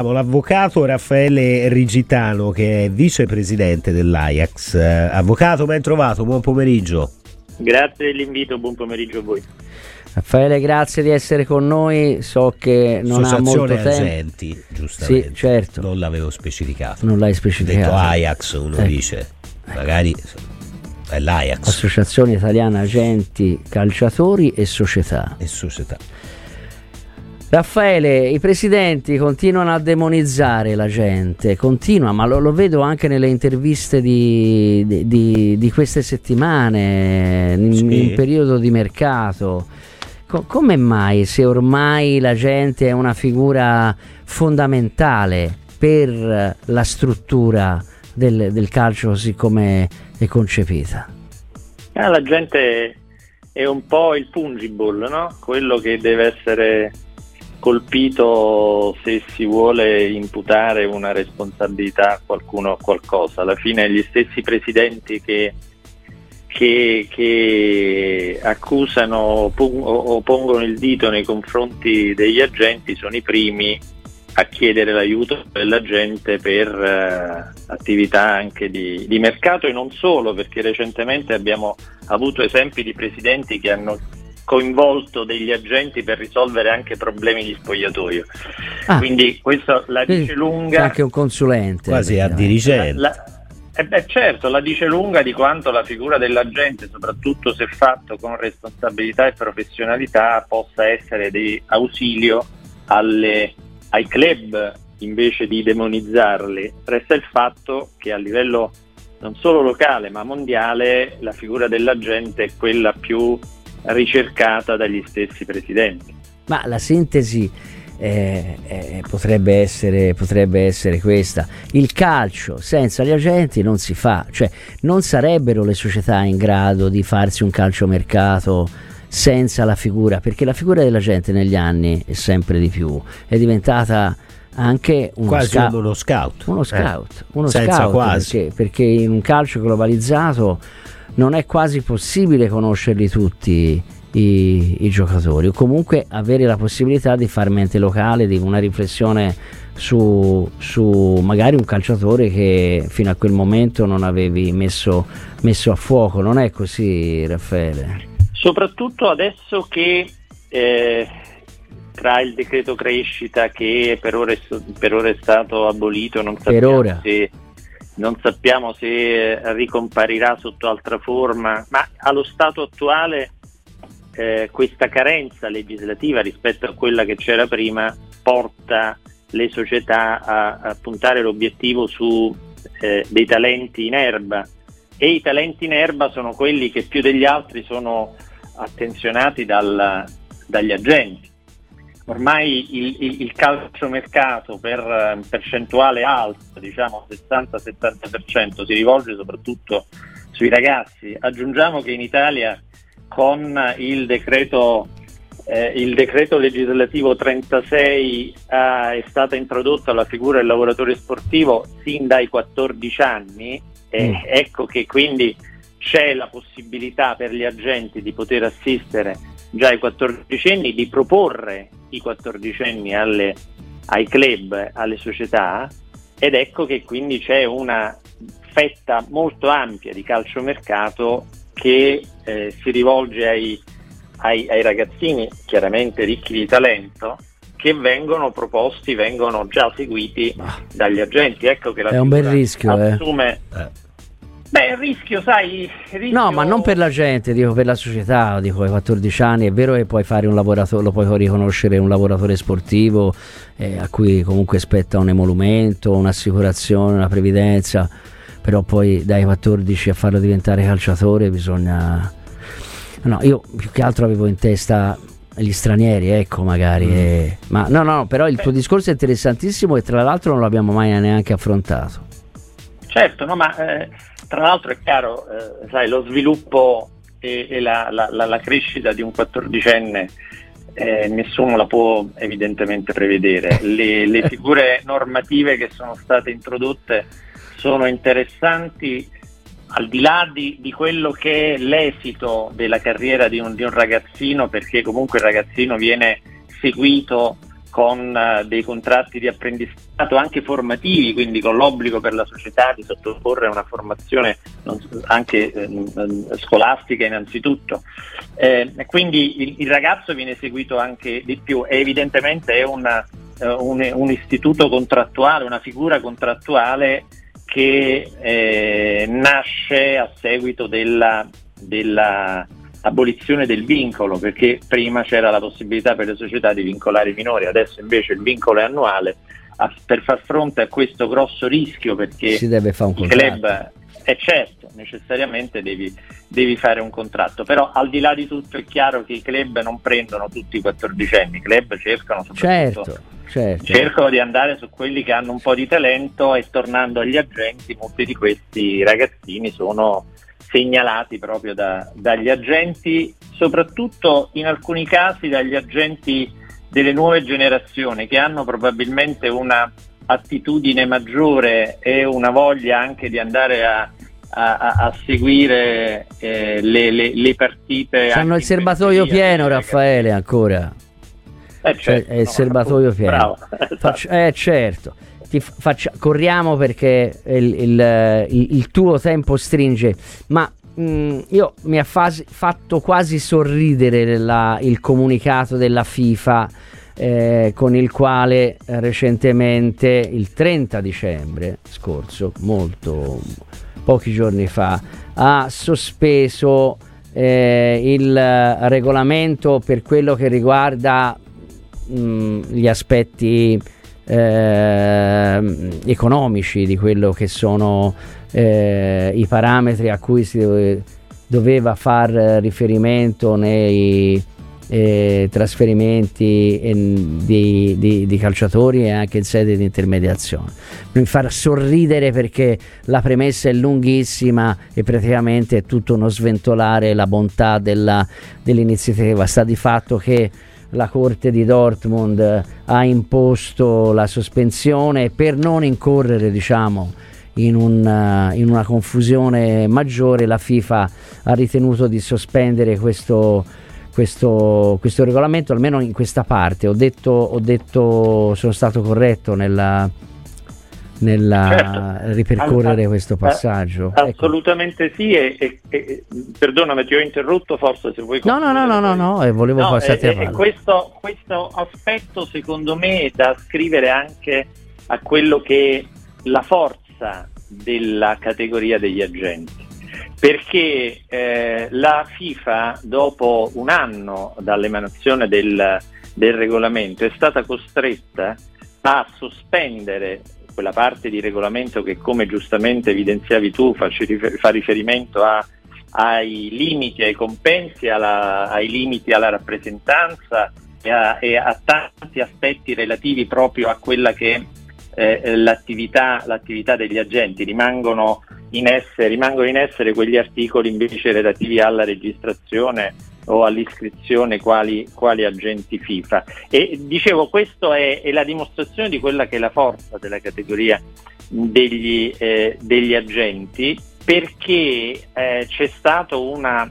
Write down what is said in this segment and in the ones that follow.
L'avvocato Raffaele Rigitano che è vicepresidente dell'Ajax. Eh, avvocato, ben trovato, buon pomeriggio. Grazie dell'invito, buon pomeriggio a voi. Raffaele, grazie di essere con noi. So che non ha molto tempo. agenti, giustamente. Sì, certo. Non l'avevo specificato. Non l'hai specificato. Detto Ajax, uno eh. dice, magari è l'Ajax. Associazione Italiana Agenti Calciatori e Società. E Società. Raffaele, i presidenti continuano a demonizzare la gente, continua, ma lo, lo vedo anche nelle interviste di, di, di queste settimane, in, sì. in, periodo di mercato. Co- come mai, se ormai la gente è una figura fondamentale per la struttura del, del calcio così come è concepita? Eh, la gente è un po' il fungible, no? quello che deve essere colpito se si vuole imputare una responsabilità a qualcuno o qualcosa. Alla fine gli stessi presidenti che, che, che accusano o pongono il dito nei confronti degli agenti sono i primi a chiedere l'aiuto della gente per uh, attività anche di, di mercato e non solo, perché recentemente abbiamo avuto esempi di presidenti che hanno coinvolto degli agenti per risolvere anche problemi di spogliatoio. Ah, Quindi questo la dice lunga. Anche un consulente. Quasi a dirigente. La, la, eh certo, la dice lunga di quanto la figura dell'agente, soprattutto se fatto con responsabilità e professionalità, possa essere di ausilio alle, ai club invece di demonizzarli. Resta il fatto che a livello non solo locale ma mondiale la figura dell'agente è quella più ricercata dagli stessi presidenti. Ma la sintesi eh, eh, potrebbe, essere, potrebbe, essere, questa. Il calcio senza gli agenti non si fa, cioè non sarebbero le società in grado di farsi un calciomercato senza la figura, perché la figura dell'agente negli anni è sempre di più, è diventata anche uno quasi scout. uno scout. Uno scout, eh, uno scout perché, perché in un calcio globalizzato non è quasi possibile conoscerli tutti i, i, giocatori o comunque avere la possibilità di far mente locale, di una riflessione su, su, magari un calciatore che fino a quel momento non avevi messo, messo a fuoco. Non è così, Raffaele? Soprattutto adesso che eh, tra il decreto crescita che per ora è, per ora è stato abolito, non sappiamo se non sappiamo se ricomparirà sotto altra forma, ma allo stato attuale eh, questa carenza legislativa rispetto a quella che c'era prima porta le società a, a puntare l'obiettivo su eh, dei talenti in erba. E i talenti in erba sono quelli che più degli altri sono attenzionati dal, dagli agenti ormai il, il, il calciomercato per eh, percentuale alta, diciamo 60-70%, si rivolge soprattutto sui ragazzi. Aggiungiamo che in Italia con il decreto, eh, il decreto legislativo 36 eh, è stata introdotta la figura del lavoratore sportivo sin dai 14 anni, e mm. ecco che quindi c'è la possibilità per gli agenti di poter assistere già ai 14 anni, di proporre i 14 anni alle, ai club, alle società ed ecco che quindi c'è una fetta molto ampia di calciomercato che eh, si rivolge ai, ai, ai, ragazzini chiaramente ricchi di talento che vengono proposti, vengono già seguiti dagli agenti. Ecco che la è un bel rischio. Eh. Assume, eh Beh, il rischio, sai. Il rischio... No, ma non per la gente, dico per la società. Dico ai 14 anni è vero che puoi fare un lavoratore, lo puoi riconoscere un lavoratore sportivo eh, a cui comunque spetta un emolumento, un'assicurazione, una previdenza. Però poi dai 14 a farlo diventare calciatore bisogna. No, io più che altro avevo in testa gli stranieri, ecco magari. Mm. Eh. Ma no, no, però il tuo discorso è interessantissimo e tra l'altro non l'abbiamo mai neanche affrontato. Certo, no, ma eh, tra l'altro è chiaro, eh, sai, lo sviluppo e, e la, la, la, la, crescita di un quattordicenne eh, nessuno la può evidentemente prevedere. Le, le figure normative che sono state introdotte sono interessanti al di là di, di, quello che è l'esito della carriera di un, di un, ragazzino, perché comunque il ragazzino viene seguito con uh, dei contratti di apprendistato anche formativi, quindi con l'obbligo per la società di sottoporre una formazione anche eh, scolastica innanzitutto. Eh, quindi il, il, ragazzo viene seguito anche di più e evidentemente è una, uh, un, un, istituto contrattuale, una figura contrattuale che eh, nasce a seguito della, della abolizione del vincolo, perché prima c'era la possibilità per le società di vincolare i minori, adesso invece il vincolo è annuale, a, per far fronte a questo grosso rischio, perché si deve fare un club è certo, necessariamente devi, devi, fare un contratto, però al di là di tutto è chiaro che i club non prendono tutti i 14 anni, i club cercano certo, certo. cercano di andare su quelli che hanno un po' di talento e tornando agli agenti molti di questi ragazzini sono segnalati proprio da, dagli agenti, soprattutto in alcuni casi dagli agenti delle nuove generazioni che hanno probabilmente una attitudine maggiore e una voglia anche di andare a, a, a seguire eh, le, le, le, partite. Hanno il serbatoio pieno, Raffaele, ancora. Eh certo, cioè, è il no, serbatoio pieno. Bravo, Faccio, eh certo faccia, corriamo perché il, il, il, il, tuo tempo stringe, ma mh, mm, io mi ha fasi, fatto quasi sorridere la, il comunicato della FIFA eh, con il quale recentemente, il 30 dicembre scorso, molto pochi giorni fa, ha sospeso eh, il regolamento per quello che riguarda mh, mm, gli aspetti eh, economici di quello che sono eh, i parametri a cui si doveva far riferimento nei eh, trasferimenti di, di, di, calciatori e anche in sede di intermediazione. Mi fa sorridere perché la premessa è lunghissima e praticamente è tutto uno sventolare la bontà della, dell'iniziativa. Sta di fatto che la Corte di Dortmund ha imposto la sospensione per non incorrere diciamo, in, un, in, una confusione maggiore. La FIFA ha ritenuto di sospendere questo, questo, questo regolamento almeno in questa parte. Ho detto, ho detto sono stato corretto nella, nella certo. ripercorrere All- questo passaggio. Ecco. Assolutamente sì, e, e, e, perdonami, ti ho interrotto forse se vuoi No, no, no, no, no, no, e volevo no, passarti a parlare. Questo, questo aspetto secondo me è da scrivere anche a quello che è la forza della categoria degli agenti. Perché eh, la FIFA, dopo un anno dall'emanazione del, del regolamento, è stata costretta a sospendere quella parte di regolamento che come giustamente evidenziavi tu fa, riferimento a, ai limiti, ai compensi, alla, ai limiti alla rappresentanza e a, e a, tanti aspetti relativi proprio a quella che è eh, l'attività, l'attività, degli agenti. Rimangono in, essere, rimangono in essere quegli articoli invece relativi alla registrazione o all'iscrizione quali, quali agenti FIFA. E dicevo, questa è, è, la dimostrazione di quella che è la forza della categoria degli, eh, degli agenti, perché eh, c'è stata una,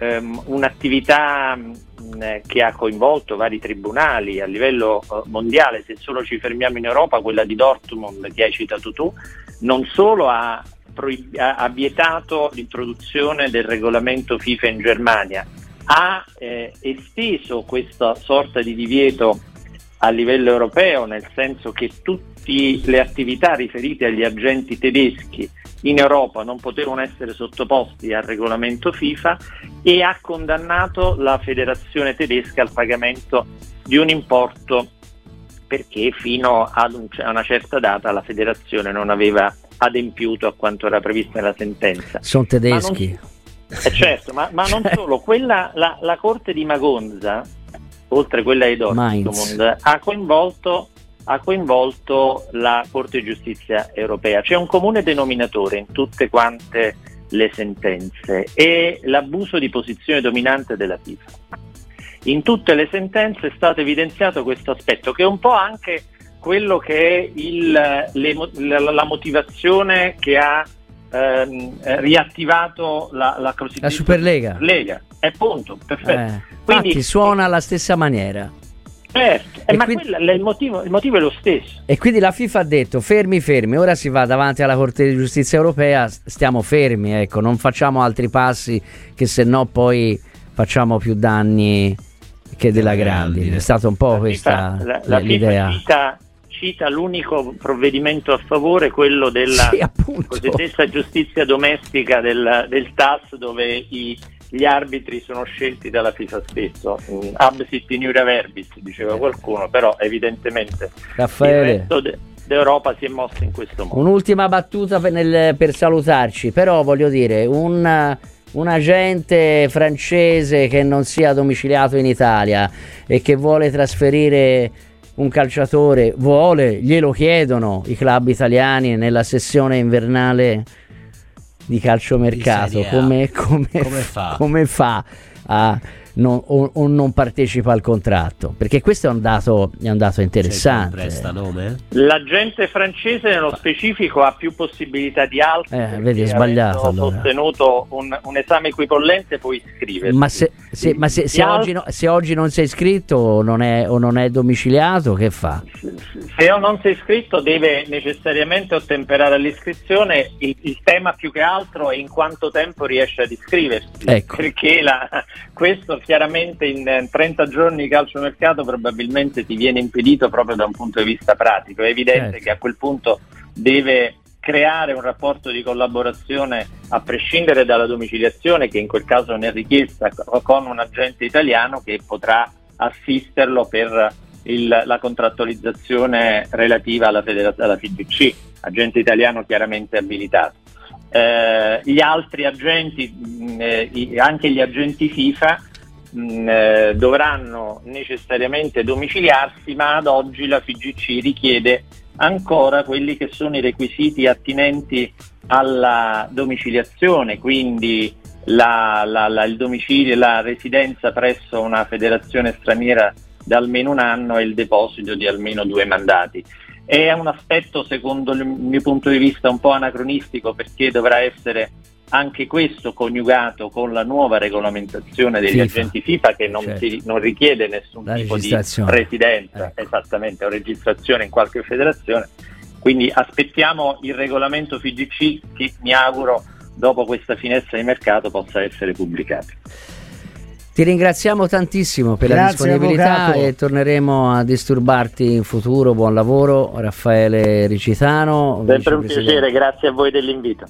um, un'attività um, che ha coinvolto vari tribunali a livello uh, mondiale, se solo ci fermiamo in Europa, quella di Dortmund che hai citato tu, non solo ha, ha vietato l'introduzione del regolamento FIFA in Germania, ha eh, esteso questa sorta di divieto a livello europeo, nel senso che tutte le attività riferite agli agenti tedeschi in Europa non potevano essere sottoposti al regolamento FIFA e ha condannato la federazione tedesca al pagamento di un importo perché fino ad un, a una certa data la federazione non aveva adempiuto a quanto era previsto nella sentenza. Sono tedeschi. Eh certo, ma, ma non solo, quella, la, la, corte di Magonza, oltre a quella di Dortmund, ha coinvolto, ha coinvolto la Corte di Giustizia europea. C'è un comune denominatore in tutte quante le sentenze e l'abuso di posizione dominante della FIFA. In tutte le sentenze è stato evidenziato questo aspetto, che è un po' anche quello che è il, le, la, la motivazione che ha ehm, riattivato la, la La Superlega. Lega. È punto, perfetto. Eh, Quindi, infatti suona alla stessa maniera. Certo, Eh, ma quindi, quella, il, motivo, il, motivo, è lo stesso. E quindi la FIFA ha detto fermi, fermi, ora si va davanti alla Corte di Giustizia Europea, stiamo fermi, ecco, non facciamo altri passi che se no poi facciamo più danni che della grandine. È stata un po' la questa FIFA, la, l'idea. FIFA cita l'unico provvedimento a favore, quello della sì, cosiddetta giustizia domestica del, del TAS, dove i, gli arbitri sono scelti dalla FIFA stesso. Mm, absit in iura verbis, diceva qualcuno, però evidentemente Raffaele. il resto de- d'Europa si è mosso in questo modo. Un'ultima battuta per, nel, per salutarci, però voglio dire, un un agente francese che non sia domiciliato in Italia e che vuole trasferire un calciatore, vuole, glielo chiedono i club italiani nella sessione invernale di calciomercato, come, come, come, fa? come fa a non, o, o, non partecipa al contratto? Perché questo è un dato, è un dato interessante. L'agente francese nello specifico ha più possibilità di altri. Eh, vedi, è sbagliato. Allora. sostenuto un, un, esame equipollente può iscriversi. Ma, se, se, ma se, se, oggi no, se, oggi non sei iscritto o non è, o non è domiciliato, che fa? Se non sei iscritto deve necessariamente ottemperare all'iscrizione. Il, il tema più che altro è in quanto tempo riesce ad iscriversi. Ecco. Perché la, questo chiaramente in 30 giorni di calciomercato probabilmente ti viene impedito proprio da un punto di vista pratico. È evidente certo. che a quel punto deve creare un rapporto di collaborazione a prescindere dalla domiciliazione che in quel caso non è richiesta con un agente italiano che potrà assisterlo per il, la contrattualizzazione relativa alla, federa- alla FIGC, agente italiano chiaramente abilitato. Eh, gli altri agenti, mh, eh, anche gli agenti FIFA, mh, eh, dovranno necessariamente domiciliarsi, ma ad oggi la FIGC richiede ancora quelli che sono i requisiti attinenti alla domiciliazione, quindi la, la, la, il domicilio, la residenza presso una federazione straniera da almeno un anno e il deposito di almeno due mandati. È un aspetto, secondo il mio punto di vista, un po' anacronistico perché dovrà essere anche questo coniugato con la nuova regolamentazione degli FIFA. agenti FIFA che non, certo. si, non richiede nessun la tipo di residenza, ecco. esattamente, o registrazione in qualche federazione. Quindi aspettiamo il regolamento FIGC che mi auguro dopo questa finestra di mercato possa essere pubblicato. Ti ringraziamo tantissimo per Grazie, la disponibilità avvocato. e torneremo a disturbarti in futuro. Buon lavoro, Raffaele Ricitano. Sempre un piacere, grazie a voi dell'invito.